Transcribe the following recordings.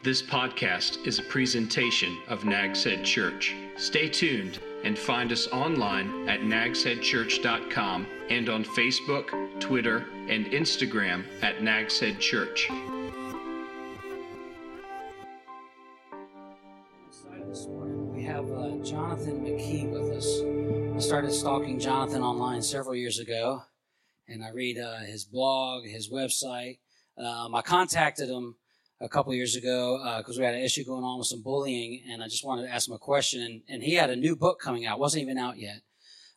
This podcast is a presentation of Nags Head Church. Stay tuned and find us online at nagsheadchurch.com and on Facebook, Twitter, and Instagram at Nags Head Church. this morning. We have uh, Jonathan McKee with us. I started stalking Jonathan online several years ago, and I read uh, his blog, his website. Um, I contacted him a couple years ago because we had an issue going on with some bullying, and I just wanted to ask him a question. And, and he had a new book coming out, wasn't even out yet,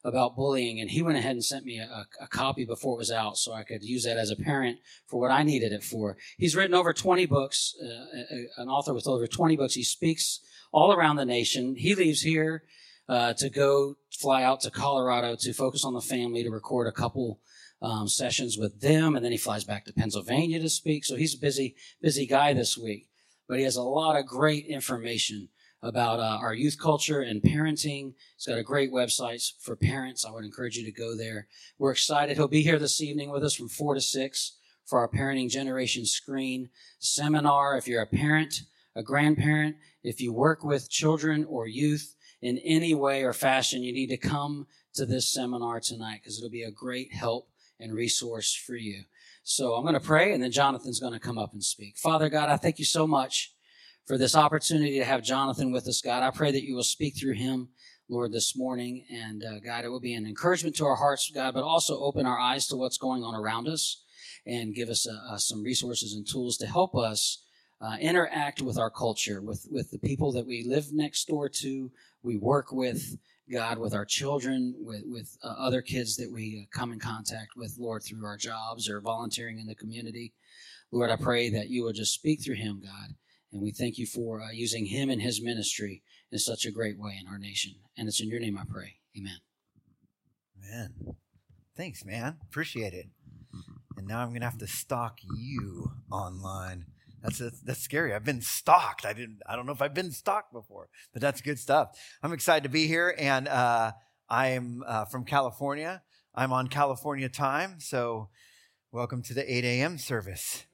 about bullying, and he went ahead and sent me a, a copy before it was out, so I could use that as a parent for what I needed it for. He's written over 20 books, uh, a- an author with over 20 books. He speaks all around the nation. He leaves here uh, to go fly out to Colorado to focus on the family to record a couple um, sessions with them, and then he flies back to Pennsylvania to speak. So he's a busy, busy guy this week. But he has a lot of great information about uh, our youth culture and parenting. He's got a great website for parents. I would encourage you to go there. We're excited. He'll be here this evening with us from four to six for our Parenting Generation Screen seminar. If you're a parent, a grandparent, if you work with children or youth in any way or fashion, you need to come to this seminar tonight because it'll be a great help and resource for you. So I'm going to pray and then Jonathan's going to come up and speak. Father God, I thank you so much for this opportunity to have Jonathan with us, God. I pray that you will speak through him, Lord, this morning. And uh, God, it will be an encouragement to our hearts, God, but also open our eyes to what's going on around us and give us uh, uh, some resources and tools to help us uh, interact with our culture, with, with the people that we live next door to, we work with, God, with our children, with, with uh, other kids that we uh, come in contact with, Lord, through our jobs or volunteering in the community. Lord, I pray that you will just speak through him, God. And we thank you for uh, using him and his ministry in such a great way in our nation. And it's in your name I pray. Amen. Man, thanks, man. Appreciate it. And now I'm gonna have to stalk you online. That's that's scary. I've been stalked. I didn't. I don't know if I've been stalked before, but that's good stuff. I'm excited to be here, and uh, I'm uh, from California. I'm on California time, so welcome to the 8 a.m. service.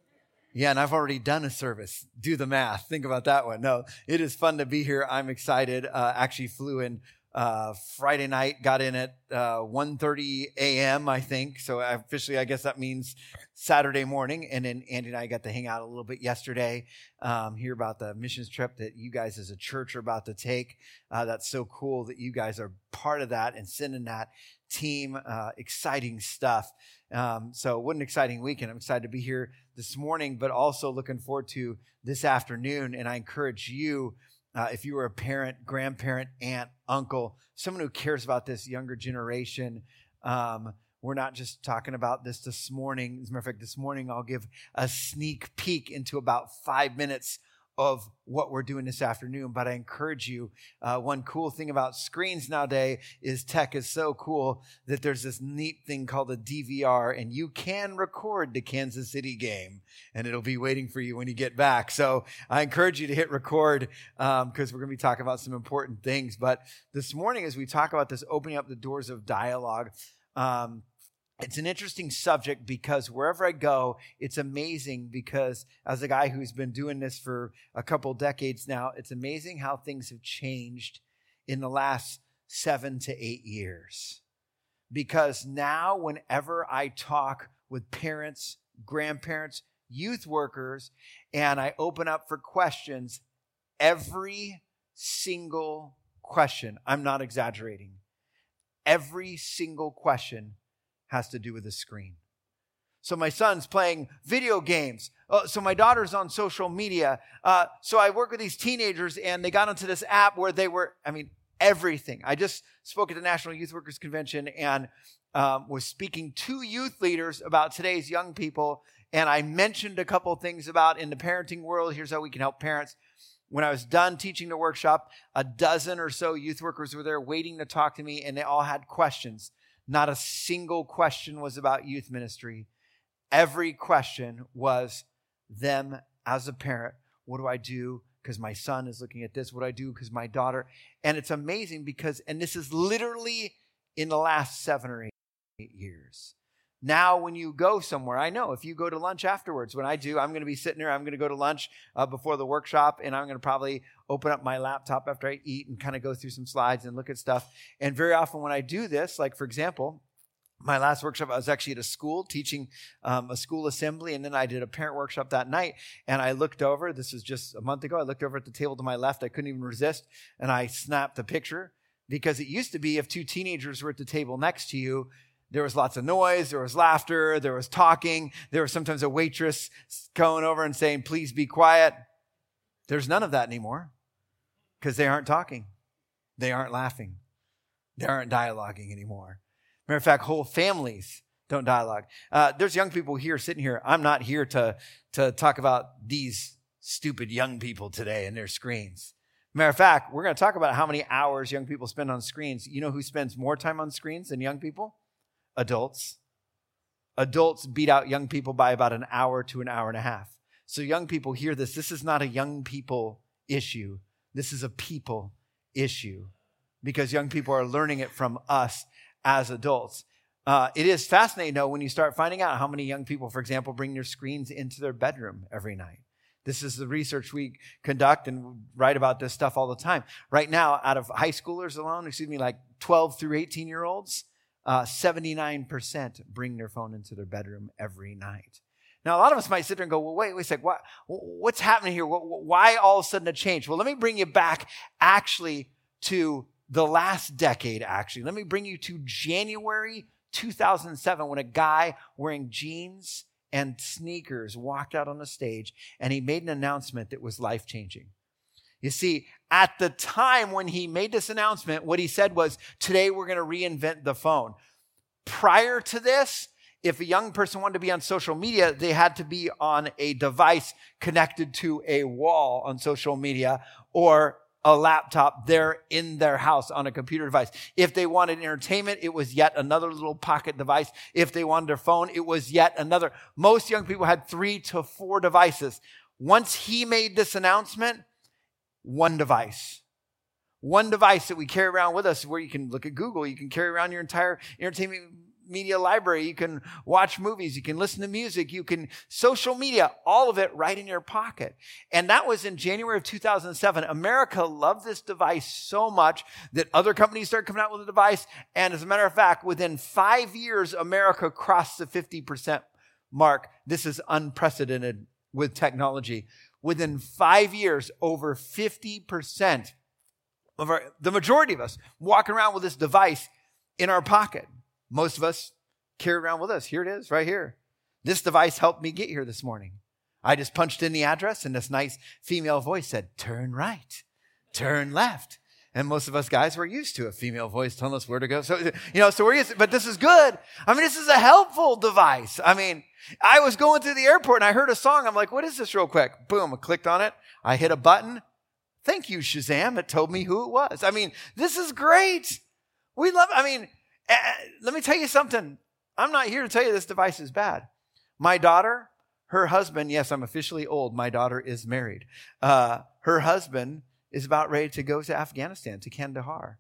Yeah, and I've already done a service. Do the math. Think about that one. No, it is fun to be here. I'm excited. Uh, actually flew in uh, Friday night, got in at uh, 1.30 a.m., I think. So officially, I guess that means Saturday morning. And then Andy and I got to hang out a little bit yesterday, um, hear about the missions trip that you guys as a church are about to take. Uh, that's so cool that you guys are part of that and sending that team. Uh, exciting stuff. Um, so what an exciting weekend. I'm excited to be here this morning, but also looking forward to this afternoon. And I encourage you, uh, if you were a parent, grandparent, aunt, uncle, someone who cares about this younger generation, um, we're not just talking about this this morning. As a matter of fact, this morning I'll give a sneak peek into about five minutes of what we're doing this afternoon. But I encourage you, uh, one cool thing about screens nowadays is tech is so cool that there's this neat thing called a DVR, and you can record the Kansas City game, and it'll be waiting for you when you get back. So I encourage you to hit record because um, we're going to be talking about some important things. But this morning, as we talk about this opening up the doors of dialogue, um, it's an interesting subject because wherever I go, it's amazing because as a guy who's been doing this for a couple decades now, it's amazing how things have changed in the last seven to eight years. Because now, whenever I talk with parents, grandparents, youth workers, and I open up for questions, every single question, I'm not exaggerating, every single question has to do with the screen. So my son's playing video games. Uh, so my daughter's on social media. Uh, so I work with these teenagers and they got onto this app where they were, I mean, everything. I just spoke at the National Youth Workers Convention and um, was speaking to youth leaders about today's young people. And I mentioned a couple things about in the parenting world. Here's how we can help parents. When I was done teaching the workshop, a dozen or so youth workers were there waiting to talk to me, and they all had questions. Not a single question was about youth ministry. Every question was them as a parent. What do I do? Because my son is looking at this. What do I do? Because my daughter. And it's amazing because, and this is literally in the last seven or eight years. Now, when you go somewhere, I know if you go to lunch afterwards, when I do, I'm going to be sitting there, I'm going to go to lunch uh, before the workshop, and I'm going to probably open up my laptop after I eat and kind of go through some slides and look at stuff. And very often when I do this, like for example, my last workshop, I was actually at a school teaching um, a school assembly, and then I did a parent workshop that night. And I looked over, this was just a month ago, I looked over at the table to my left. I couldn't even resist, and I snapped a picture because it used to be if two teenagers were at the table next to you, there was lots of noise, there was laughter, there was talking, there was sometimes a waitress going over and saying, Please be quiet. There's none of that anymore because they aren't talking, they aren't laughing, they aren't dialoguing anymore. Matter of fact, whole families don't dialogue. Uh, there's young people here sitting here. I'm not here to, to talk about these stupid young people today and their screens. Matter of fact, we're going to talk about how many hours young people spend on screens. You know who spends more time on screens than young people? Adults. Adults beat out young people by about an hour to an hour and a half. So, young people hear this. This is not a young people issue. This is a people issue because young people are learning it from us as adults. Uh, it is fascinating, though, when you start finding out how many young people, for example, bring their screens into their bedroom every night. This is the research we conduct and write about this stuff all the time. Right now, out of high schoolers alone, excuse me, like 12 through 18 year olds, uh, 79% bring their phone into their bedroom every night. Now, a lot of us might sit there and go, well, wait, wait a sec, what, what's happening here? Why all of a sudden a change? Well, let me bring you back actually to the last decade, actually. Let me bring you to January 2007 when a guy wearing jeans and sneakers walked out on the stage and he made an announcement that was life changing. You see, at the time when he made this announcement, what he said was, Today we're going to reinvent the phone. Prior to this, if a young person wanted to be on social media, they had to be on a device connected to a wall on social media or a laptop there in their house on a computer device. If they wanted entertainment, it was yet another little pocket device. If they wanted their phone, it was yet another. Most young people had three to four devices. Once he made this announcement, one device. One device that we carry around with us where you can look at Google, you can carry around your entire entertainment media library. You can watch movies. You can listen to music. You can social media, all of it right in your pocket. And that was in January of 2007. America loved this device so much that other companies started coming out with a device. And as a matter of fact, within five years, America crossed the 50% mark. This is unprecedented with technology. Within five years, over 50% of our, the majority of us walking around with this device in our pocket. Most of us carry around with us. Here it is, right here. This device helped me get here this morning. I just punched in the address, and this nice female voice said, Turn right, turn left. And most of us guys were used to a female voice telling us where to go. So, you know, so we're used to, but this is good. I mean, this is a helpful device. I mean, I was going through the airport and I heard a song. I'm like, what is this real quick? Boom, I clicked on it. I hit a button. Thank you, Shazam. It told me who it was. I mean, this is great. We love, I mean, Eh, let me tell you something. I'm not here to tell you this device is bad. My daughter, her husband, yes, I'm officially old. My daughter is married. Uh, her husband is about ready to go to Afghanistan, to Kandahar.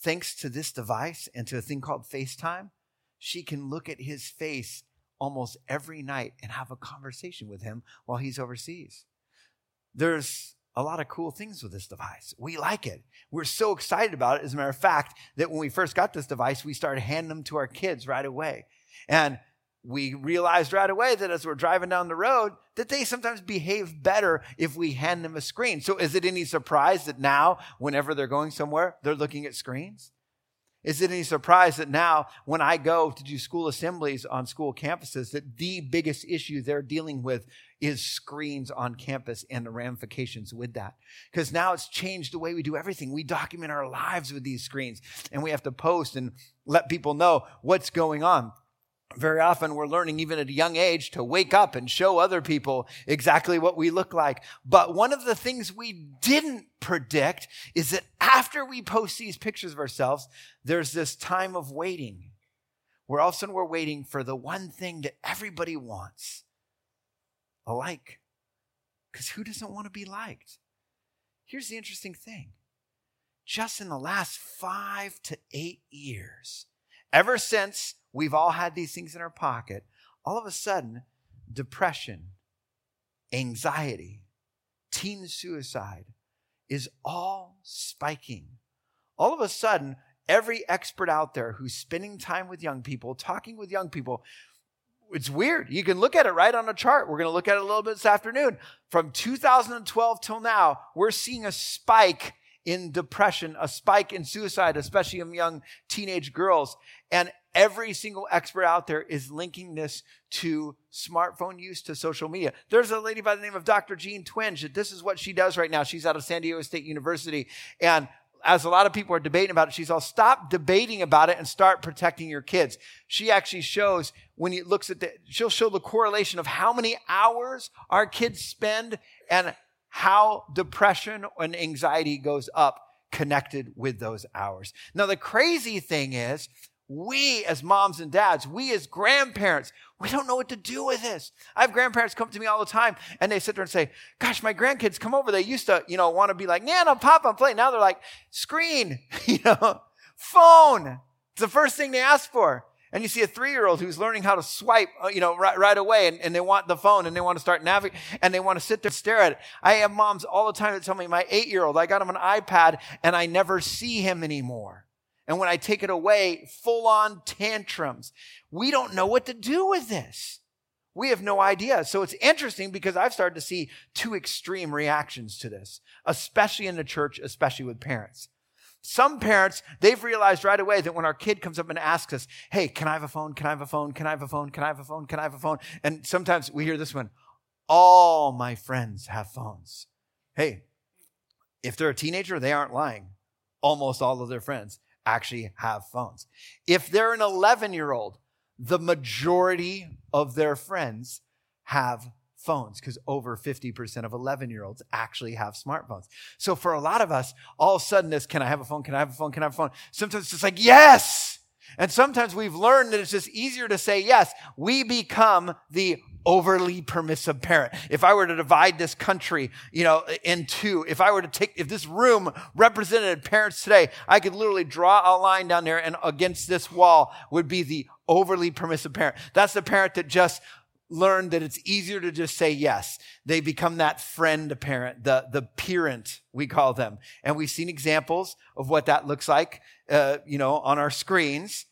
Thanks to this device and to a thing called FaceTime, she can look at his face almost every night and have a conversation with him while he's overseas. There's a lot of cool things with this device. We like it. We're so excited about it. As a matter of fact, that when we first got this device, we started handing them to our kids right away. And we realized right away that as we're driving down the road, that they sometimes behave better if we hand them a screen. So is it any surprise that now, whenever they're going somewhere, they're looking at screens? Is it any surprise that now, when I go to do school assemblies on school campuses, that the biggest issue they're dealing with is screens on campus and the ramifications with that? Because now it's changed the way we do everything. We document our lives with these screens and we have to post and let people know what's going on very often we're learning even at a young age to wake up and show other people exactly what we look like. But one of the things we didn't predict is that after we post these pictures of ourselves, there's this time of waiting where all of a sudden we're waiting for the one thing that everybody wants a like. Because who doesn't want to be liked? Here's the interesting thing just in the last five to eight years, ever since we've all had these things in our pocket. All of a sudden, depression, anxiety, teen suicide is all spiking. All of a sudden, every expert out there who's spending time with young people, talking with young people, it's weird. You can look at it right on a chart. We're going to look at it a little bit this afternoon. From 2012 till now, we're seeing a spike in depression, a spike in suicide, especially in young teenage girls. And every single expert out there is linking this to smartphone use, to social media. There's a lady by the name of Dr. Jean Twenge. That this is what she does right now. She's out of San Diego State University. And as a lot of people are debating about it, she's all stop debating about it and start protecting your kids. She actually shows when he looks at the, she'll show the correlation of how many hours our kids spend and how depression and anxiety goes up connected with those hours. Now, the crazy thing is, we as moms and dads, we as grandparents, we don't know what to do with this. I have grandparents come to me all the time and they sit there and say, Gosh, my grandkids come over. They used to, you know, want to be like, Nana, Papa, play. Now they're like, screen, you know, phone. It's the first thing they ask for. And you see a three year old who's learning how to swipe, uh, you know, right, right away and, and they want the phone and they want to start navigating and they want to sit there and stare at it. I have moms all the time that tell me my eight year old, I got him an iPad and I never see him anymore. And when I take it away, full on tantrums. We don't know what to do with this. We have no idea. So it's interesting because I've started to see two extreme reactions to this, especially in the church, especially with parents. Some parents, they've realized right away that when our kid comes up and asks us, Hey, can I have a phone? Can I have a phone? Can I have a phone? Can I have a phone? Can I have a phone? And sometimes we hear this one, all my friends have phones. Hey, if they're a teenager, they aren't lying. Almost all of their friends actually have phones. If they're an 11 year old, the majority of their friends have phones because over 50% of 11 year olds actually have smartphones. So for a lot of us, all of a sudden this, can I have a phone? Can I have a phone? Can I have a phone? Sometimes it's just like, yes. And sometimes we've learned that it's just easier to say yes. We become the overly permissive parent. If I were to divide this country, you know, in two, if I were to take, if this room represented parents today, I could literally draw a line down there and against this wall would be the overly permissive parent. That's the parent that just learned that it's easier to just say yes. They become that friend parent, the, the parent, we call them. And we've seen examples of what that looks like, uh, you know, on our screens.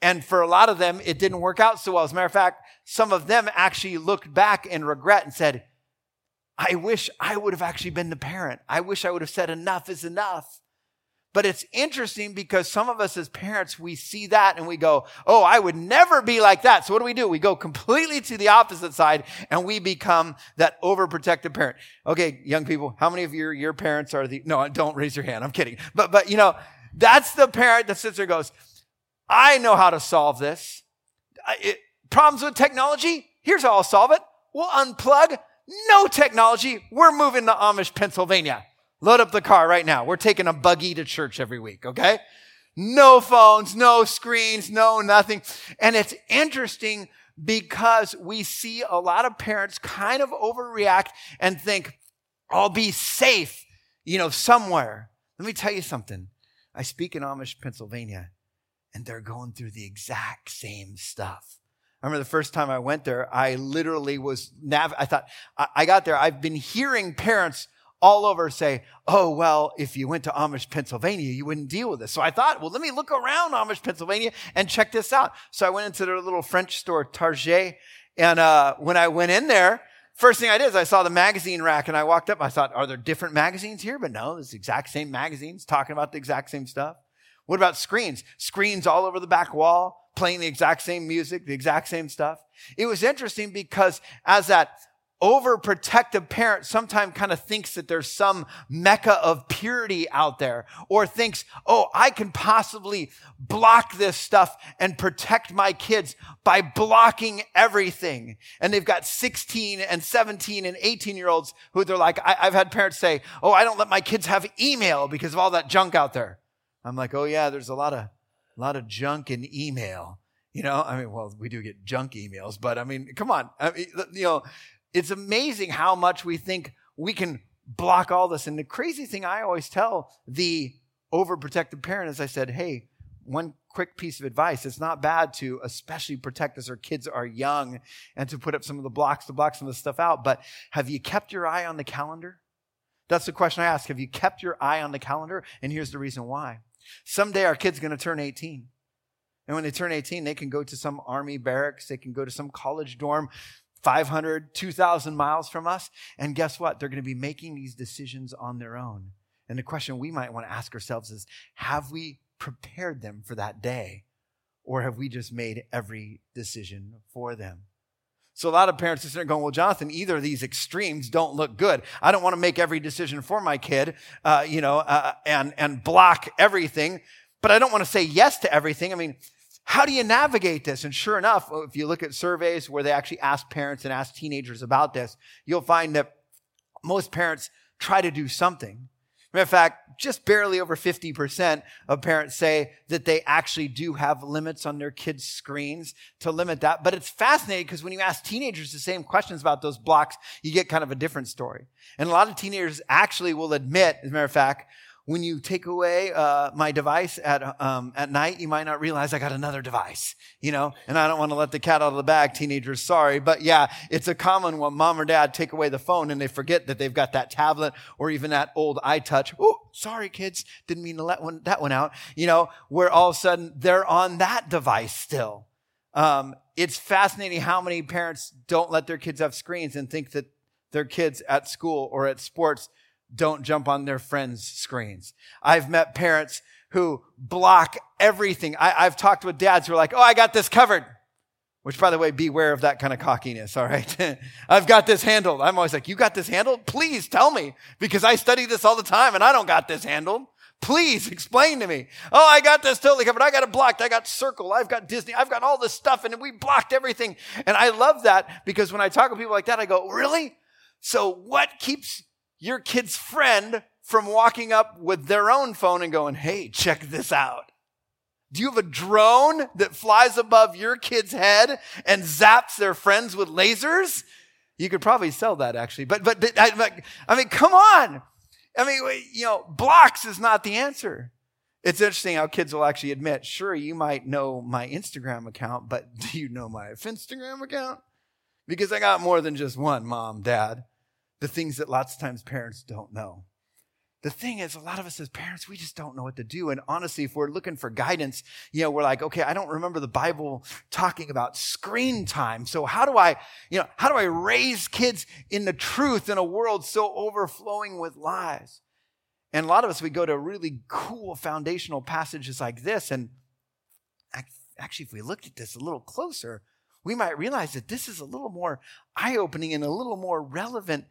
And for a lot of them, it didn't work out so well. As a matter of fact, some of them actually looked back in regret and said, I wish I would have actually been the parent. I wish I would have said enough is enough. But it's interesting because some of us as parents, we see that and we go, Oh, I would never be like that. So what do we do? We go completely to the opposite side and we become that overprotective parent. Okay, young people, how many of your, your parents are the, no, don't raise your hand. I'm kidding. But, but, you know, that's the parent that sits there and goes, I know how to solve this. It, problems with technology? Here's how I'll solve it. We'll unplug. No technology. We're moving to Amish, Pennsylvania. Load up the car right now. We're taking a buggy to church every week, okay? No phones, no screens, no nothing. And it's interesting because we see a lot of parents kind of overreact and think, I'll be safe, you know, somewhere. Let me tell you something. I speak in Amish, Pennsylvania, and they're going through the exact same stuff. I remember the first time I went there, I literally was nav. I thought I, I got there. I've been hearing parents all over say, "Oh well, if you went to Amish, Pennsylvania, you wouldn't deal with this." So I thought, well, let me look around Amish, Pennsylvania, and check this out. So I went into their little French store, Target, and uh, when I went in there, first thing I did is I saw the magazine rack, and I walked up. I thought, are there different magazines here? But no, it's the exact same magazines talking about the exact same stuff. What about screens? Screens all over the back wall playing the exact same music, the exact same stuff. It was interesting because as that overprotective parent sometimes kind of thinks that there's some mecca of purity out there or thinks, oh, I can possibly block this stuff and protect my kids by blocking everything. And they've got 16 and 17 and 18 year olds who they're like, I- have had parents say, oh, I don't let my kids have email because of all that junk out there. I'm like, oh yeah, there's a lot of a lot of junk in email. You know, I mean, well, we do get junk emails, but I mean, come on. I mean, you know, it's amazing how much we think we can block all this. And the crazy thing I always tell the overprotective parent is I said, hey, one quick piece of advice. It's not bad to especially protect as our kids are young and to put up some of the blocks to block some of the stuff out. But have you kept your eye on the calendar? That's the question I ask. Have you kept your eye on the calendar? And here's the reason why. Someday our kid's going to turn 18. And when they turn 18, they can go to some army barracks. They can go to some college dorm 500, 2,000 miles from us. And guess what? They're going to be making these decisions on their own. And the question we might want to ask ourselves is have we prepared them for that day? Or have we just made every decision for them? So a lot of parents are sitting going, well, Jonathan, either of these extremes don't look good. I don't want to make every decision for my kid, uh, you know, uh, and, and block everything, but I don't want to say yes to everything. I mean, how do you navigate this? And sure enough, if you look at surveys where they actually ask parents and ask teenagers about this, you'll find that most parents try to do something. Of fact, just barely over 50% of parents say that they actually do have limits on their kids' screens to limit that. But it's fascinating because when you ask teenagers the same questions about those blocks, you get kind of a different story. And a lot of teenagers actually will admit, as a matter of fact, when you take away uh, my device at um, at night, you might not realize I got another device, you know. And I don't want to let the cat out of the bag, teenagers. Sorry, but yeah, it's a common when mom or dad take away the phone and they forget that they've got that tablet or even that old iTouch. Oh, sorry, kids, didn't mean to let one, that one out. You know, where all of a sudden they're on that device still. Um, it's fascinating how many parents don't let their kids have screens and think that their kids at school or at sports don't jump on their friends' screens. I've met parents who block everything. I, have talked with dads who are like, oh, I got this covered. Which, by the way, beware of that kind of cockiness, all right? I've got this handled. I'm always like, you got this handled? Please tell me, because I study this all the time and I don't got this handled. Please explain to me. Oh, I got this totally covered. I got it blocked. I got Circle. I've got Disney. I've got all this stuff and we blocked everything. And I love that because when I talk with people like that, I go, really? So what keeps your kid's friend from walking up with their own phone and going, Hey, check this out. Do you have a drone that flies above your kid's head and zaps their friends with lasers? You could probably sell that actually, but, but, but I, I mean, come on. I mean, you know, blocks is not the answer. It's interesting how kids will actually admit, sure, you might know my Instagram account, but do you know my Instagram account? Because I got more than just one mom, dad the things that lots of times parents don't know. The thing is, a lot of us as parents, we just don't know what to do. And honestly, if we're looking for guidance, you know, we're like, okay, I don't remember the Bible talking about screen time. So how do I, you know, how do I raise kids in the truth in a world so overflowing with lies? And a lot of us, we go to really cool foundational passages like this. And actually, if we looked at this a little closer, we might realize that this is a little more eye opening and a little more relevant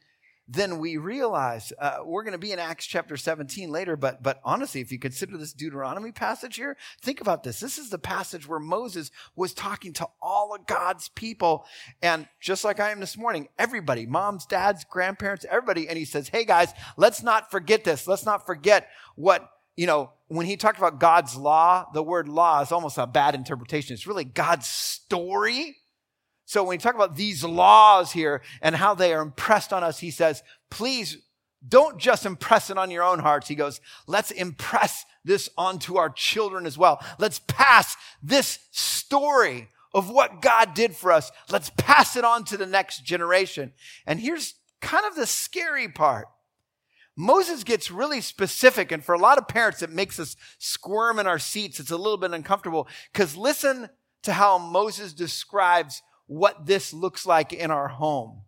than we realize. Uh, we're going to be in Acts chapter 17 later, but, but honestly, if you consider this Deuteronomy passage here, think about this. This is the passage where Moses was talking to all of God's people. And just like I am this morning, everybody, moms, dads, grandparents, everybody. And he says, Hey guys, let's not forget this. Let's not forget what, you know, when he talked about God's law, the word law is almost a bad interpretation. It's really God's story so when we talk about these laws here and how they are impressed on us, he says, please don't just impress it on your own hearts. He goes, let's impress this onto our children as well. Let's pass this story of what God did for us. Let's pass it on to the next generation. And here's kind of the scary part. Moses gets really specific, and for a lot of parents, it makes us squirm in our seats. It's a little bit uncomfortable because listen to how Moses describes what this looks like in our home.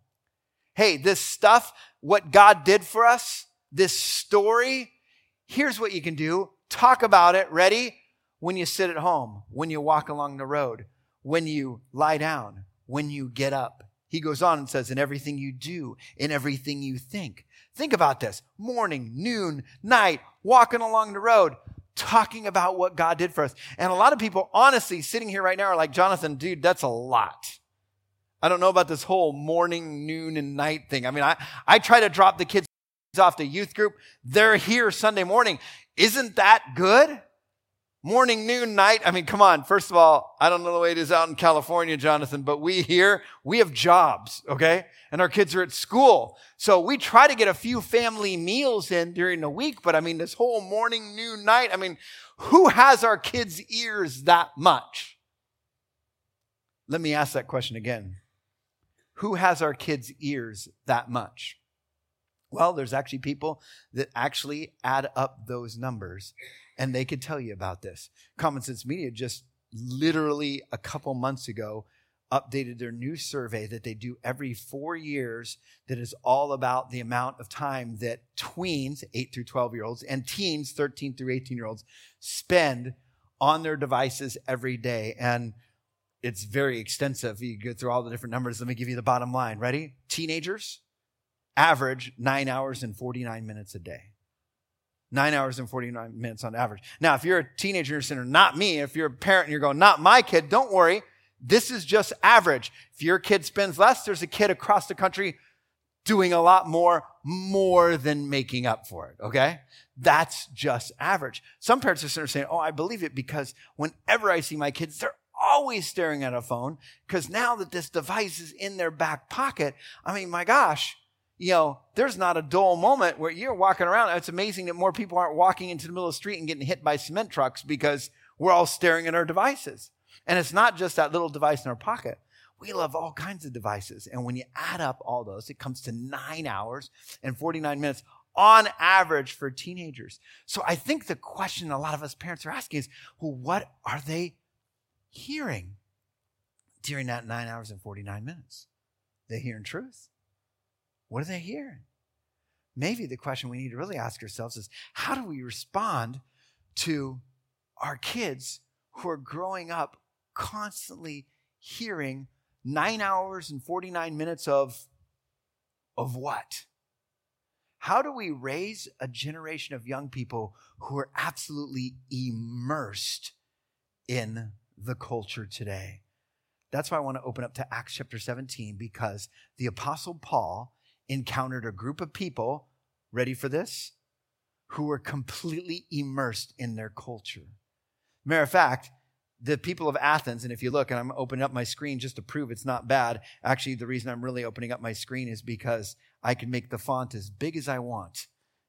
Hey, this stuff, what God did for us, this story, here's what you can do. Talk about it. Ready? When you sit at home, when you walk along the road, when you lie down, when you get up. He goes on and says, in everything you do, in everything you think. Think about this morning, noon, night, walking along the road, talking about what God did for us. And a lot of people, honestly, sitting here right now are like, Jonathan, dude, that's a lot. I don't know about this whole morning, noon, and night thing. I mean, I, I try to drop the kids off to youth group. They're here Sunday morning. Isn't that good? Morning, noon, night. I mean, come on. First of all, I don't know the way it is out in California, Jonathan, but we here, we have jobs, okay? And our kids are at school. So we try to get a few family meals in during the week, but I mean, this whole morning, noon, night, I mean, who has our kids' ears that much? Let me ask that question again. Who has our kids' ears that much? Well, there's actually people that actually add up those numbers and they could tell you about this. Common Sense Media just literally a couple months ago updated their new survey that they do every four years that is all about the amount of time that tweens, 8 through 12 year olds, and teens, 13 through 18 year olds, spend on their devices every day. And it's very extensive. You go through all the different numbers. Let me give you the bottom line. Ready? Teenagers average nine hours and 49 minutes a day. Nine hours and 49 minutes on average. Now, if you're a teenager you're not me, if you're a parent and you're going, not my kid, don't worry. This is just average. If your kid spends less, there's a kid across the country doing a lot more, more than making up for it. Okay. That's just average. Some parents are saying, Oh, I believe it because whenever I see my kids, they're always staring at a phone because now that this device is in their back pocket, I mean, my gosh, you know, there's not a dull moment where you're walking around. It's amazing that more people aren't walking into the middle of the street and getting hit by cement trucks because we're all staring at our devices. And it's not just that little device in our pocket. We love all kinds of devices. And when you add up all those, it comes to nine hours and 49 minutes on average for teenagers. So I think the question a lot of us parents are asking is, well, what are they hearing during that nine hours and 49 minutes? They're hearing truth? What are they hearing? Maybe the question we need to really ask ourselves is how do we respond to our kids who are growing up constantly hearing nine hours and 49 minutes of, of what? How do we raise a generation of young people who are absolutely immersed in the culture today? That's why I want to open up to Acts chapter 17 because the Apostle Paul encountered a group of people, ready for this, who were completely immersed in their culture. Matter of fact, the people of Athens, and if you look, and I'm opening up my screen just to prove it's not bad. Actually, the reason I'm really opening up my screen is because I can make the font as big as I want.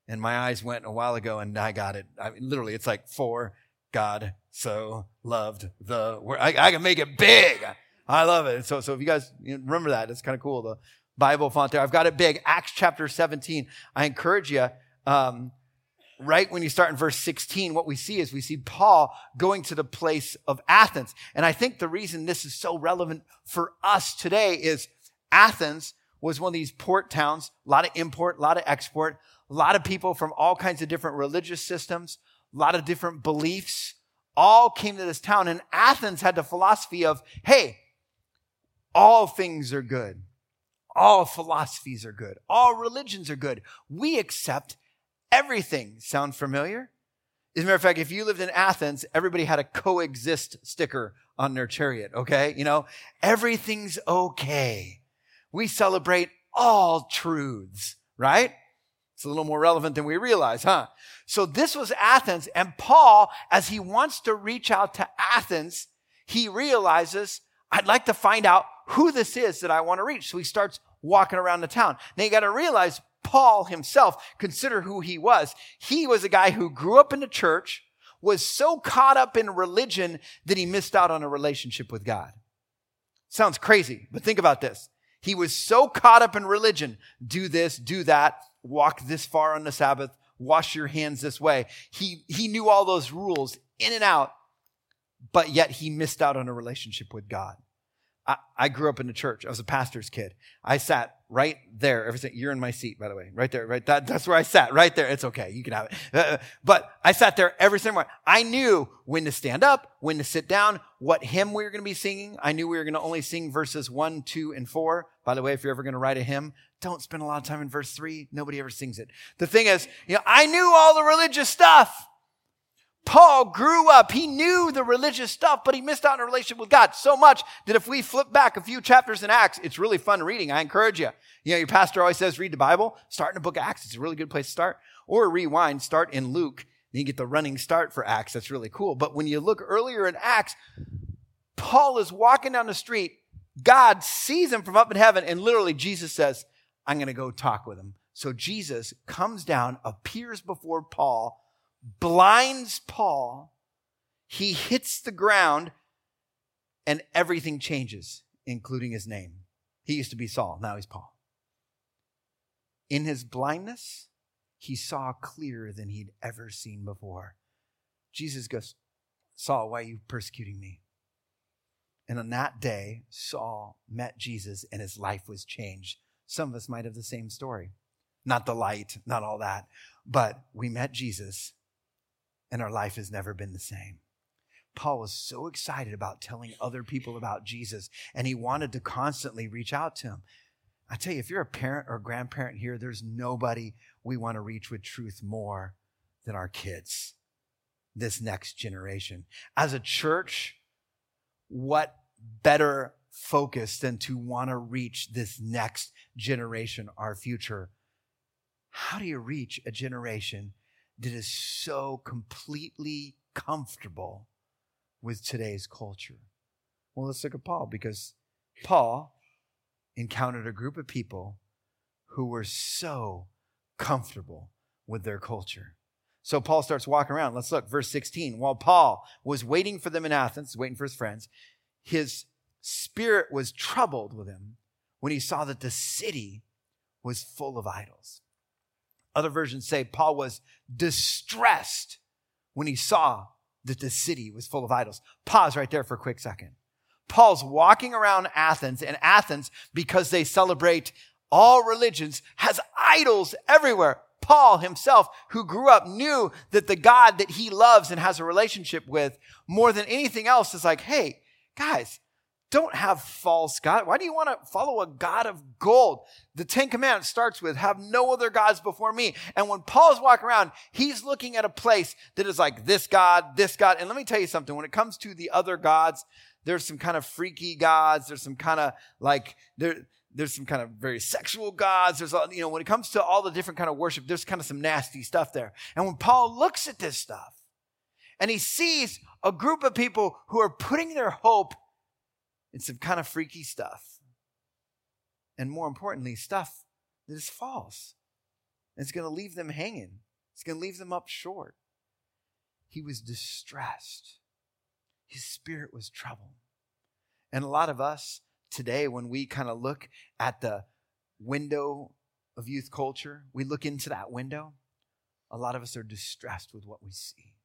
And my eyes went a while ago and I got it. I mean, literally, it's like for God so loved the world. I, I, can make it big. I love it. So, so if you guys remember that, it's kind of cool. The Bible font there. I've got it big. Acts chapter 17. I encourage you, um, right when you start in verse 16, what we see is we see Paul going to the place of Athens. And I think the reason this is so relevant for us today is Athens was one of these port towns, a lot of import, a lot of export, a lot of people from all kinds of different religious systems, a lot of different beliefs, all came to this town. And Athens had the philosophy of, hey, all things are good. All philosophies are good. All religions are good. We accept everything. Sound familiar? As a matter of fact, if you lived in Athens, everybody had a coexist sticker on their chariot, okay? You know, everything's okay. We celebrate all truths, right? It's a little more relevant than we realize, huh? So this was Athens, and Paul, as he wants to reach out to Athens, he realizes, I'd like to find out who this is that I want to reach. So he starts walking around the town. Now you got to realize Paul himself, consider who he was. He was a guy who grew up in the church, was so caught up in religion that he missed out on a relationship with God. Sounds crazy, but think about this. He was so caught up in religion. Do this, do that, walk this far on the Sabbath, wash your hands this way. He, he knew all those rules in and out, but yet he missed out on a relationship with God. I, I grew up in the church. I was a pastor's kid. I sat right there. Everything, you're in my seat, by the way, right there, right. That, that's where I sat, right there. It's okay. You can have it. Uh, but I sat there every single morning. I knew when to stand up, when to sit down, what hymn we were going to be singing. I knew we were going to only sing verses one, two, and four. By the way, if you're ever going to write a hymn, don't spend a lot of time in verse three. Nobody ever sings it. The thing is, you know, I knew all the religious stuff. Paul grew up. He knew the religious stuff, but he missed out on a relationship with God so much that if we flip back a few chapters in Acts, it's really fun reading. I encourage you. You know, your pastor always says read the Bible. Start in the book of Acts. It's a really good place to start. Or rewind, start in Luke Then you get the running start for Acts. That's really cool. But when you look earlier in Acts, Paul is walking down the street. God sees him from up in heaven, and literally Jesus says, I'm going to go talk with him. So Jesus comes down, appears before Paul, blinds Paul. He hits the ground, and everything changes, including his name. He used to be Saul, now he's Paul. In his blindness, he saw clearer than he'd ever seen before. Jesus goes, Saul, why are you persecuting me? And on that day, Saul met Jesus and his life was changed. Some of us might have the same story. Not the light, not all that, but we met Jesus and our life has never been the same. Paul was so excited about telling other people about Jesus and he wanted to constantly reach out to him. I tell you, if you're a parent or a grandparent here, there's nobody we want to reach with truth more than our kids, this next generation. As a church, what better focus and to want to reach this next generation, our future? How do you reach a generation that is so completely comfortable with today's culture? Well, let's look at Paul because Paul encountered a group of people who were so comfortable with their culture. So Paul starts walking around. Let's look, verse 16. While Paul was waiting for them in Athens, waiting for his friends, his spirit was troubled with him when he saw that the city was full of idols. Other versions say Paul was distressed when he saw that the city was full of idols. Pause right there for a quick second. Paul's walking around Athens, and Athens, because they celebrate all religions, has idols everywhere. Paul himself, who grew up, knew that the God that he loves and has a relationship with more than anything else is like, hey, guys, don't have false God. Why do you want to follow a God of gold? The Ten Commandments starts with have no other gods before me. And when Paul's walking around, he's looking at a place that is like this God, this God. And let me tell you something. When it comes to the other gods, there's some kind of freaky gods. There's some kind of like there. There's some kind of very sexual gods. There's, you know, when it comes to all the different kind of worship, there's kind of some nasty stuff there. And when Paul looks at this stuff and he sees a group of people who are putting their hope in some kind of freaky stuff. And more importantly, stuff that is false. And It's going to leave them hanging, it's going to leave them up short. He was distressed, his spirit was troubled. And a lot of us today, when we kind of look at the window of youth culture, we look into that window, a lot of us are distressed with what we see.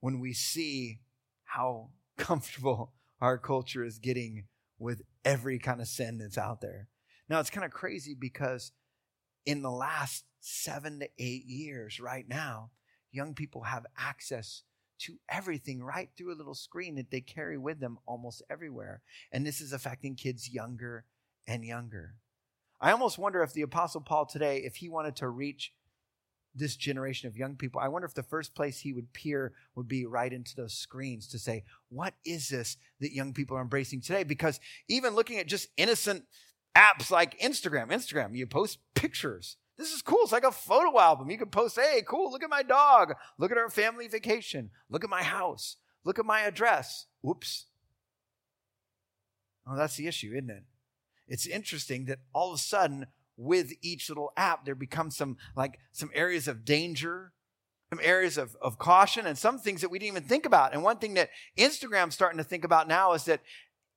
When we see how comfortable our culture is getting with every kind of sin that's out there. Now, it's kind of crazy because in the last seven to eight years, right now, young people have access to everything right through a little screen that they carry with them almost everywhere. And this is affecting kids younger and younger. I almost wonder if the Apostle Paul today, if he wanted to reach this generation of young people, I wonder if the first place he would peer would be right into those screens to say, what is this that young people are embracing today? Because even looking at just innocent apps like Instagram, Instagram, you post pictures. This is cool. It's like a photo album. You can post, hey, cool, look at my dog. Look at our family vacation. Look at my house. Look at my address. Oops. Oh, that's the issue, isn't it? It's interesting that all of a sudden with each little app, there become some like some areas of danger, some areas of, of caution, and some things that we didn't even think about. And one thing that Instagram's starting to think about now is that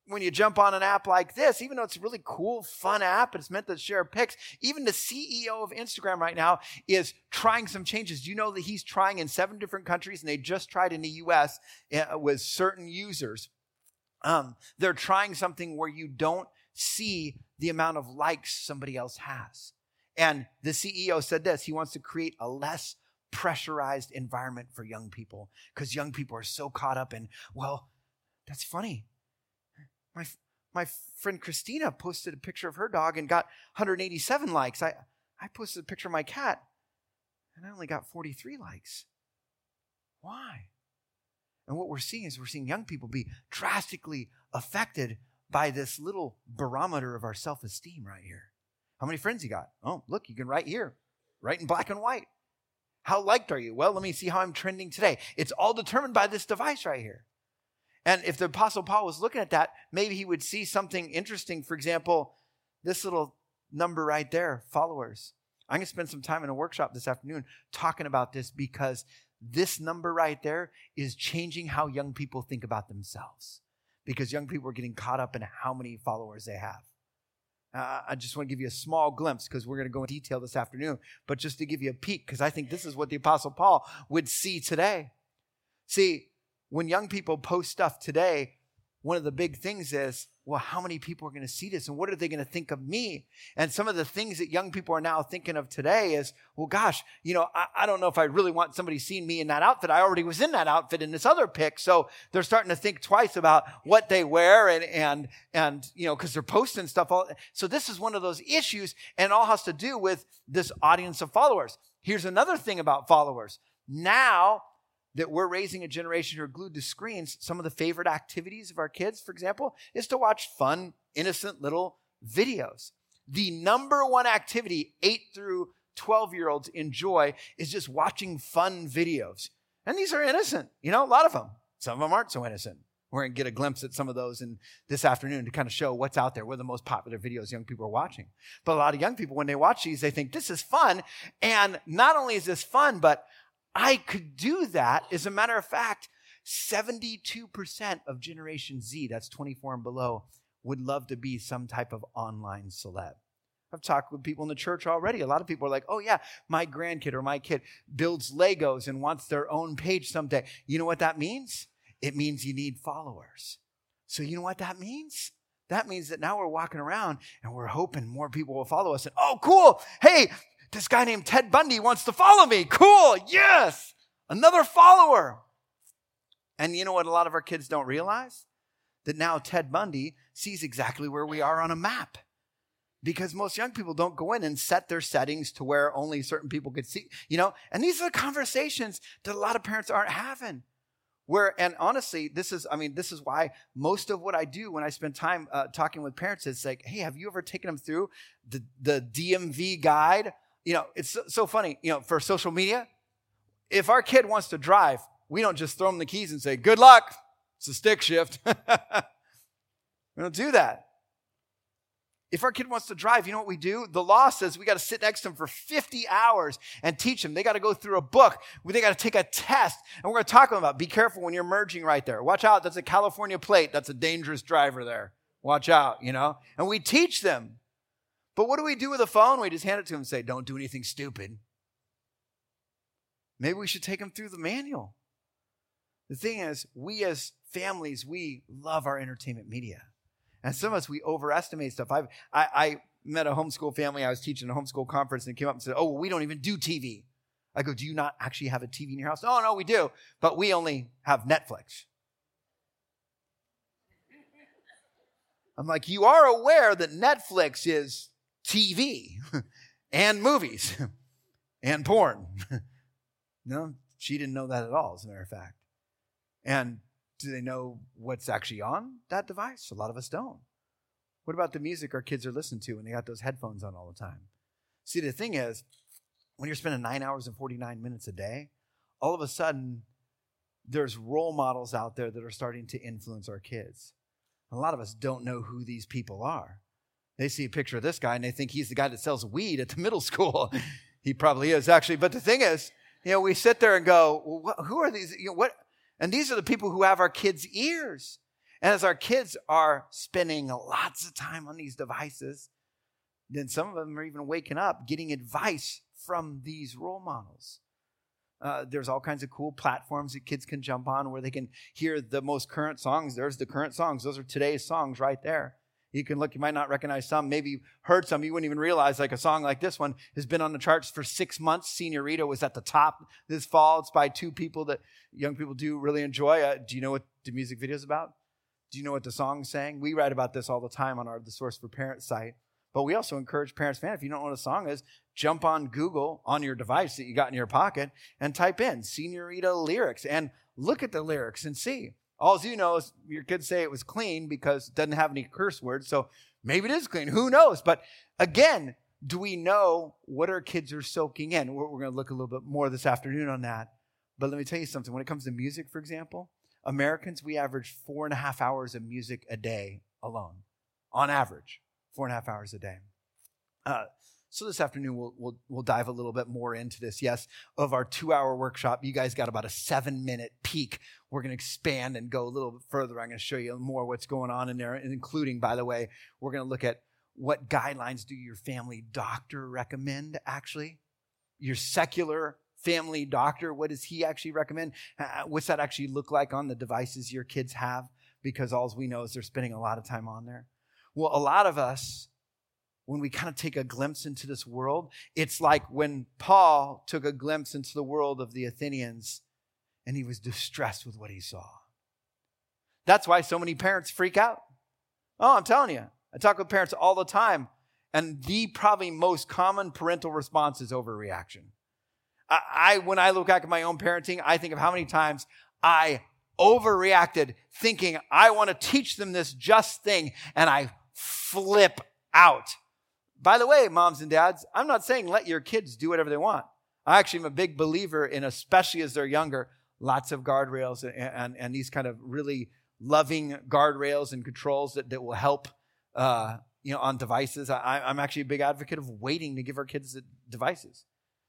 when you jump on an app like this, even though it's a really cool, fun app, it's meant to share pics, even the CEO of Instagram right now is trying some changes. Do you know that he's trying in seven different countries and they just tried in the US uh, with certain users? Um, they're trying something where you don't see the amount of likes somebody else has. And the CEO said this he wants to create a less pressurized environment for young people because young people are so caught up in, well, that's funny. My, my friend Christina posted a picture of her dog and got 187 likes. I, I posted a picture of my cat and I only got 43 likes. Why? And what we're seeing is we're seeing young people be drastically affected by this little barometer of our self esteem right here. How many friends you got? Oh, look, you can write here, write in black and white. How liked are you? Well, let me see how I'm trending today. It's all determined by this device right here. And if the Apostle Paul was looking at that, maybe he would see something interesting. For example, this little number right there, followers. I'm going to spend some time in a workshop this afternoon talking about this because this number right there is changing how young people think about themselves. Because young people are getting caught up in how many followers they have. Uh, I just want to give you a small glimpse because we're going to go in detail this afternoon, but just to give you a peek, because I think this is what the Apostle Paul would see today. See, when young people post stuff today, one of the big things is, well, how many people are going to see this and what are they going to think of me? And some of the things that young people are now thinking of today is, well, gosh, you know, I, I, don't know if I really want somebody seeing me in that outfit. I already was in that outfit in this other pic. So they're starting to think twice about what they wear and, and, and, you know, cause they're posting stuff. All, so this is one of those issues and all has to do with this audience of followers. Here's another thing about followers. Now that we're raising a generation who are glued to screens, some of the favorite activities of our kids, for example, is to watch fun, innocent little videos. The number one activity 8 through 12 year olds enjoy is just watching fun videos. And these are innocent, you know, a lot of them. Some of them aren't so innocent. We're going to get a glimpse at some of those in this afternoon to kind of show what's out there, what are the most popular videos young people are watching. But a lot of young people, when they watch these, they think this is fun. And not only is this fun, but I could do that. As a matter of fact, 72% of Generation Z, that's 24 and below, would love to be some type of online celeb. I've talked with people in the church already. A lot of people are like, oh, yeah, my grandkid or my kid builds Legos and wants their own page someday. You know what that means? It means you need followers. So, you know what that means? That means that now we're walking around and we're hoping more people will follow us. And oh, cool. Hey, this guy named Ted Bundy wants to follow me. Cool. Yes. Another follower. And you know what a lot of our kids don't realize? That now Ted Bundy sees exactly where we are on a map. Because most young people don't go in and set their settings to where only certain people could see, you know? And these are the conversations that a lot of parents aren't having. Where, and honestly, this is, I mean, this is why most of what I do when I spend time uh, talking with parents is like, hey, have you ever taken them through the, the DMV guide you know, it's so, funny, you know, for social media. If our kid wants to drive, we don't just throw them the keys and say, good luck. It's a stick shift. we don't do that. If our kid wants to drive, you know what we do? The law says we got to sit next to them for 50 hours and teach them. They got to go through a book. They got to take a test. And we're going to talk to them about be careful when you're merging right there. Watch out. That's a California plate. That's a dangerous driver there. Watch out, you know? And we teach them. But what do we do with a phone? We just hand it to him and say, don't do anything stupid. Maybe we should take him through the manual. The thing is, we as families, we love our entertainment media. And some of us, we overestimate stuff. I've, I, I met a homeschool family. I was teaching a homeschool conference and came up and said, Oh, well, we don't even do TV. I go, Do you not actually have a TV in your house? Oh, no, we do. But we only have Netflix. I'm like, You are aware that Netflix is TV and movies and porn. no, she didn't know that at all, as a matter of fact. And do they know what's actually on that device? A lot of us don't. What about the music our kids are listening to when they got those headphones on all the time? See, the thing is, when you're spending nine hours and 49 minutes a day, all of a sudden, there's role models out there that are starting to influence our kids. A lot of us don't know who these people are. They see a picture of this guy and they think he's the guy that sells weed at the middle school. he probably is actually. But the thing is, you know, we sit there and go, well, who are these? You know, what? And these are the people who have our kids' ears. And as our kids are spending lots of time on these devices, then some of them are even waking up getting advice from these role models. Uh, there's all kinds of cool platforms that kids can jump on where they can hear the most current songs. There's the current songs. Those are today's songs right there. You can look, you might not recognize some, maybe you heard some, you wouldn't even realize, like a song like this one has been on the charts for six months. Senorita was at the top this fall. It's by two people that young people do really enjoy. Uh, do you know what the music video is about? Do you know what the song's saying? We write about this all the time on our The Source for Parents site. But we also encourage parents, fan, if you don't know what a song is, jump on Google on your device that you got in your pocket and type in Senorita lyrics and look at the lyrics and see. All you know is your kids say it was clean because it doesn't have any curse words. So maybe it is clean. Who knows? But again, do we know what our kids are soaking in? We're, we're going to look a little bit more this afternoon on that. But let me tell you something. When it comes to music, for example, Americans, we average four and a half hours of music a day alone, on average, four and a half hours a day. Uh, so this afternoon we'll, we'll we'll dive a little bit more into this. Yes, of our two hour workshop, you guys got about a seven minute peek. We're going to expand and go a little bit further. I'm going to show you more what's going on in there, including, by the way, we're going to look at what guidelines do your family doctor recommend. Actually, your secular family doctor, what does he actually recommend? Uh, uh, what's that actually look like on the devices your kids have? Because all we know is they're spending a lot of time on there. Well, a lot of us when we kind of take a glimpse into this world, it's like when Paul took a glimpse into the world of the Athenians and he was distressed with what he saw. That's why so many parents freak out. Oh, I'm telling you, I talk with parents all the time, and the probably most common parental response is overreaction. I, I when I look back at my own parenting, I think of how many times I overreacted thinking I want to teach them this just thing, and I flip out by the way, moms and dads, I'm not saying let your kids do whatever they want. I actually am a big believer in, especially as they're younger, lots of guardrails and, and, and these kind of really loving guardrails and controls that, that will help uh, you know, on devices. I, I'm actually a big advocate of waiting to give our kids devices.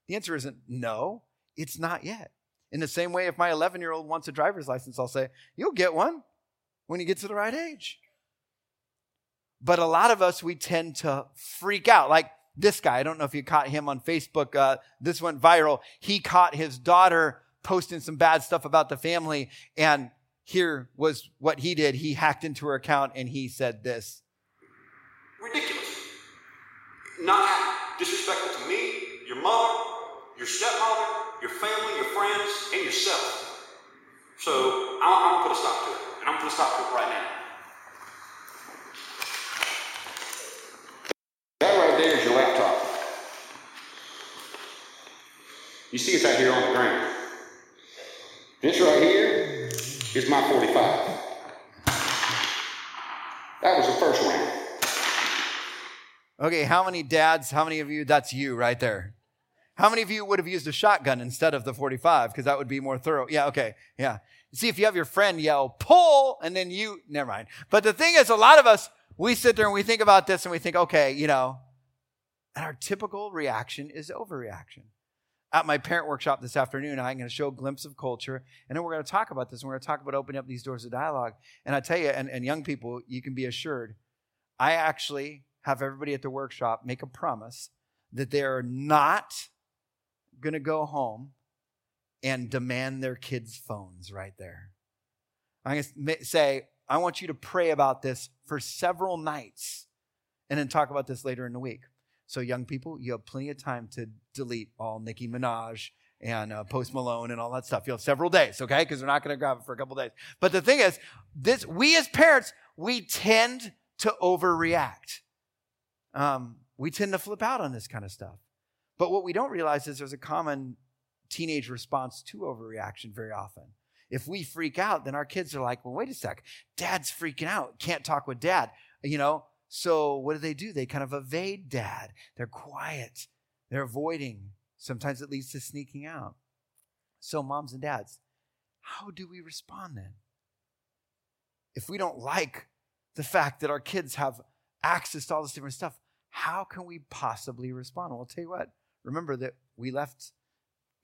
The answer isn't no, it's not yet. In the same way, if my 11 year old wants a driver's license, I'll say, You'll get one when you get to the right age. But a lot of us, we tend to freak out. Like this guy, I don't know if you caught him on Facebook. Uh, this went viral. He caught his daughter posting some bad stuff about the family. And here was what he did. He hacked into her account and he said this. Ridiculous. Not disrespectful to me, your mother, your stepmother, your family, your friends, and yourself. So I'm, I'm going to put a stop to it. And I'm going to stop to it right now. there's your laptop. You see it's out here on the ground. This right here is my 45. That was the first round. Okay, how many dads, how many of you, that's you right there. How many of you would have used a shotgun instead of the 45? Because that would be more thorough. Yeah, okay, yeah. See, if you have your friend yell, pull, and then you, never mind. But the thing is, a lot of us, we sit there and we think about this and we think, okay, you know, and our typical reaction is overreaction. At my parent workshop this afternoon, I'm going to show a glimpse of culture, and then we're going to talk about this. And we're going to talk about opening up these doors of dialogue. And I tell you, and, and young people, you can be assured, I actually have everybody at the workshop make a promise that they are not going to go home and demand their kids' phones right there. I'm going to say, I want you to pray about this for several nights and then talk about this later in the week. So, young people, you have plenty of time to delete all Nicki Minaj and uh, Post Malone and all that stuff. You have several days, okay? Because they're not going to grab it for a couple days. But the thing is, this we as parents, we tend to overreact. Um, we tend to flip out on this kind of stuff. But what we don't realize is there's a common teenage response to overreaction very often. If we freak out, then our kids are like, well, wait a sec. Dad's freaking out. Can't talk with dad. You know, so what do they do? They kind of evade dad. They're quiet. They're avoiding. Sometimes it leads to sneaking out. So, moms and dads, how do we respond then? If we don't like the fact that our kids have access to all this different stuff, how can we possibly respond? Well, I'll tell you what, remember that we left,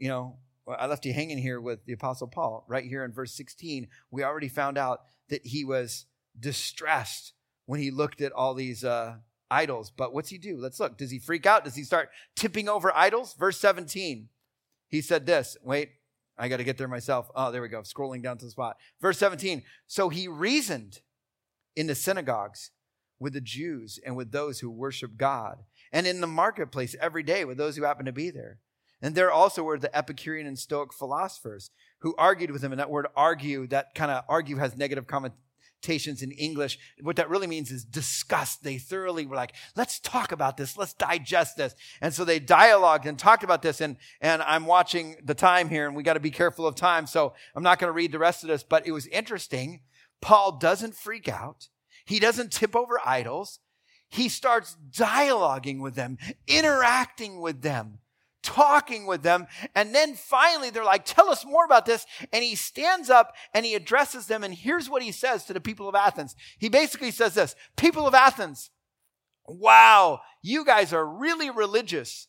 you know, I left you hanging here with the Apostle Paul right here in verse 16. We already found out that he was distressed when he looked at all these uh, idols. But what's he do? Let's look. Does he freak out? Does he start tipping over idols? Verse 17. He said this. Wait, I got to get there myself. Oh, there we go. Scrolling down to the spot. Verse 17. So he reasoned in the synagogues with the Jews and with those who worship God, and in the marketplace every day with those who happen to be there. And there also were the Epicurean and Stoic philosophers who argued with him. And that word argue, that kind of argue has negative connotations in English. What that really means is discuss. They thoroughly were like, let's talk about this. Let's digest this. And so they dialogued and talked about this. And, and I'm watching the time here and we got to be careful of time. So I'm not going to read the rest of this, but it was interesting. Paul doesn't freak out. He doesn't tip over idols. he starts dialoguing with them, interacting with them, talking with them. And then finally, they're like, Tell us more about this. And he stands up and he addresses them. And here's what he says to the people of Athens. He basically says this People of Athens, wow, you guys are really religious.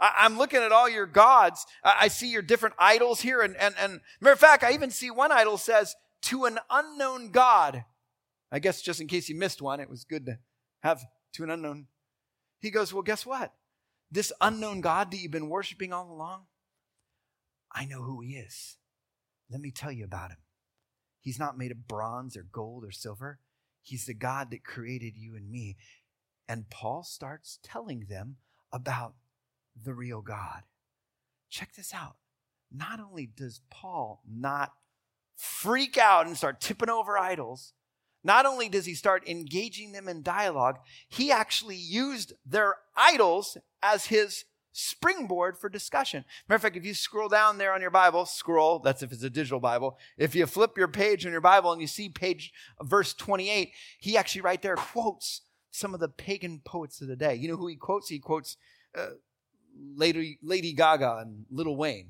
I, am looking at all your gods. I, see your different idols here. And, and, and matter of fact, I even see one idol says, to an unknown God. I guess just in case you missed one, it was good to have to an unknown. He goes, Well, guess what? This unknown God that you've been worshiping all along, I know who he is. Let me tell you about him. He's not made of bronze or gold or silver. He's the God that created you and me. And Paul starts telling them about the real God. Check this out. Not only does Paul not freak out and start tipping over idols, not only does he start engaging them in dialogue, he actually used their idols as his springboard for discussion. Matter of fact, if you scroll down there on your Bible, scroll, that's if it's a digital Bible. If you flip your page on your Bible and you see page verse 28, he actually right there quotes some of the pagan poets of the day. You know who he quotes? He quotes uh, Lady, Lady Gaga and Little Wayne.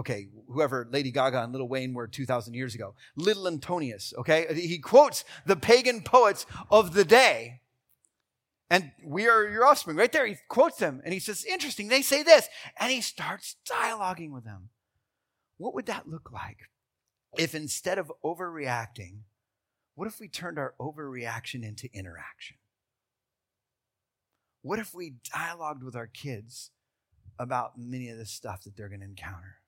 Okay, whoever Lady Gaga and Little Wayne were 2,000 years ago. Little Antonius, okay? He quotes the pagan poets of the day. And we are your offspring. Right there, he quotes them and he says, Interesting, they say this. And he starts dialoguing with them. What would that look like if instead of overreacting, what if we turned our overreaction into interaction? What if we dialogued with our kids about many of the stuff that they're going to encounter?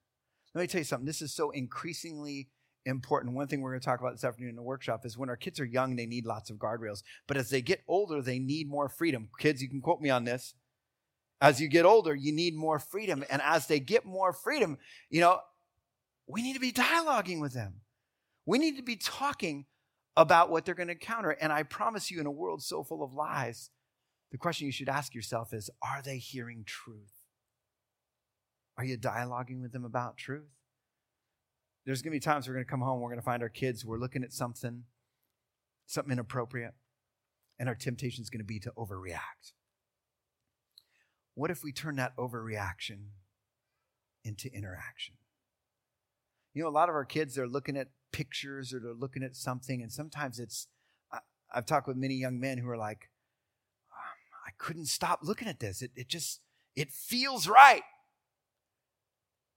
Let me tell you something. This is so increasingly important. One thing we're going to talk about this afternoon in the workshop is when our kids are young, they need lots of guardrails. But as they get older, they need more freedom. Kids, you can quote me on this. As you get older, you need more freedom. And as they get more freedom, you know, we need to be dialoguing with them. We need to be talking about what they're going to encounter. And I promise you, in a world so full of lies, the question you should ask yourself is Are they hearing truth? Are you dialoguing with them about truth? There's going to be times we're going to come home, we're going to find our kids, we're looking at something, something inappropriate, and our temptation is going to be to overreact. What if we turn that overreaction into interaction? You know, a lot of our kids, they're looking at pictures or they're looking at something, and sometimes it's, I, have talked with many young men who are like, um, I couldn't stop looking at this. It, it just, it feels right.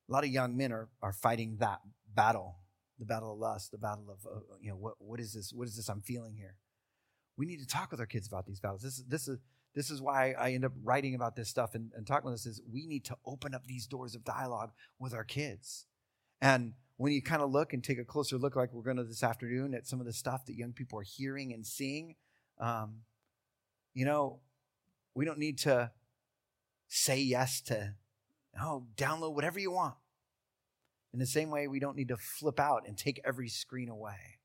A lot of young men are, are fighting that battle, the battle of lust, the battle of, uh, you know, what, what is this? What is this I'm feeling here? We need to talk with our kids about these battles. This, this, is, this is why I end up writing about this stuff and, and talking with this is we need to open up these doors of dialogue with our kids. And when you kind of look and take a closer look, like we're going to this afternoon, at some of the stuff that young people are hearing and seeing, um, you know, we don't need to say yes to Oh, download whatever you want. In the same way, we don't need to flip out and take every screen away.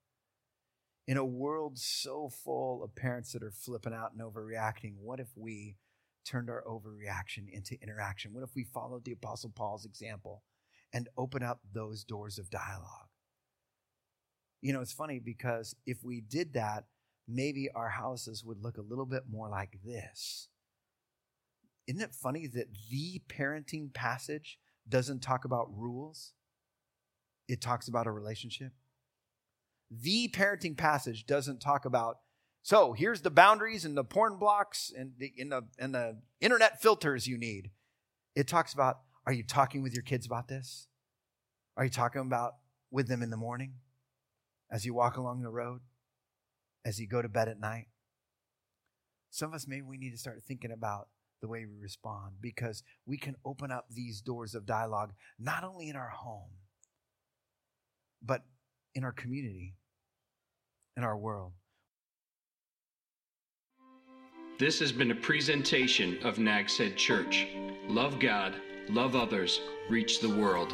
In a world so full of parents that are flipping out and overreacting, what if we turned our overreaction into interaction? What if we followed the Apostle Paul's example and open up those doors of dialogue? You know, it's funny because if we did that, maybe our houses would look a little bit more like this isn't it funny that the parenting passage doesn't talk about rules? It talks about a relationship. The parenting passage doesn't talk about, so here's the boundaries and the porn blocks and the, and the, and the internet filters you need. It talks about, are you talking with your kids about this? Are you talking about with them in the morning? As you walk along the road? As you go to bed at night? Some of us, maybe we need to start thinking about the way we respond because we can open up these doors of dialogue not only in our home, but in our community, in our world. This has been a presentation of Nags Head Church. Love God, love others, reach the world.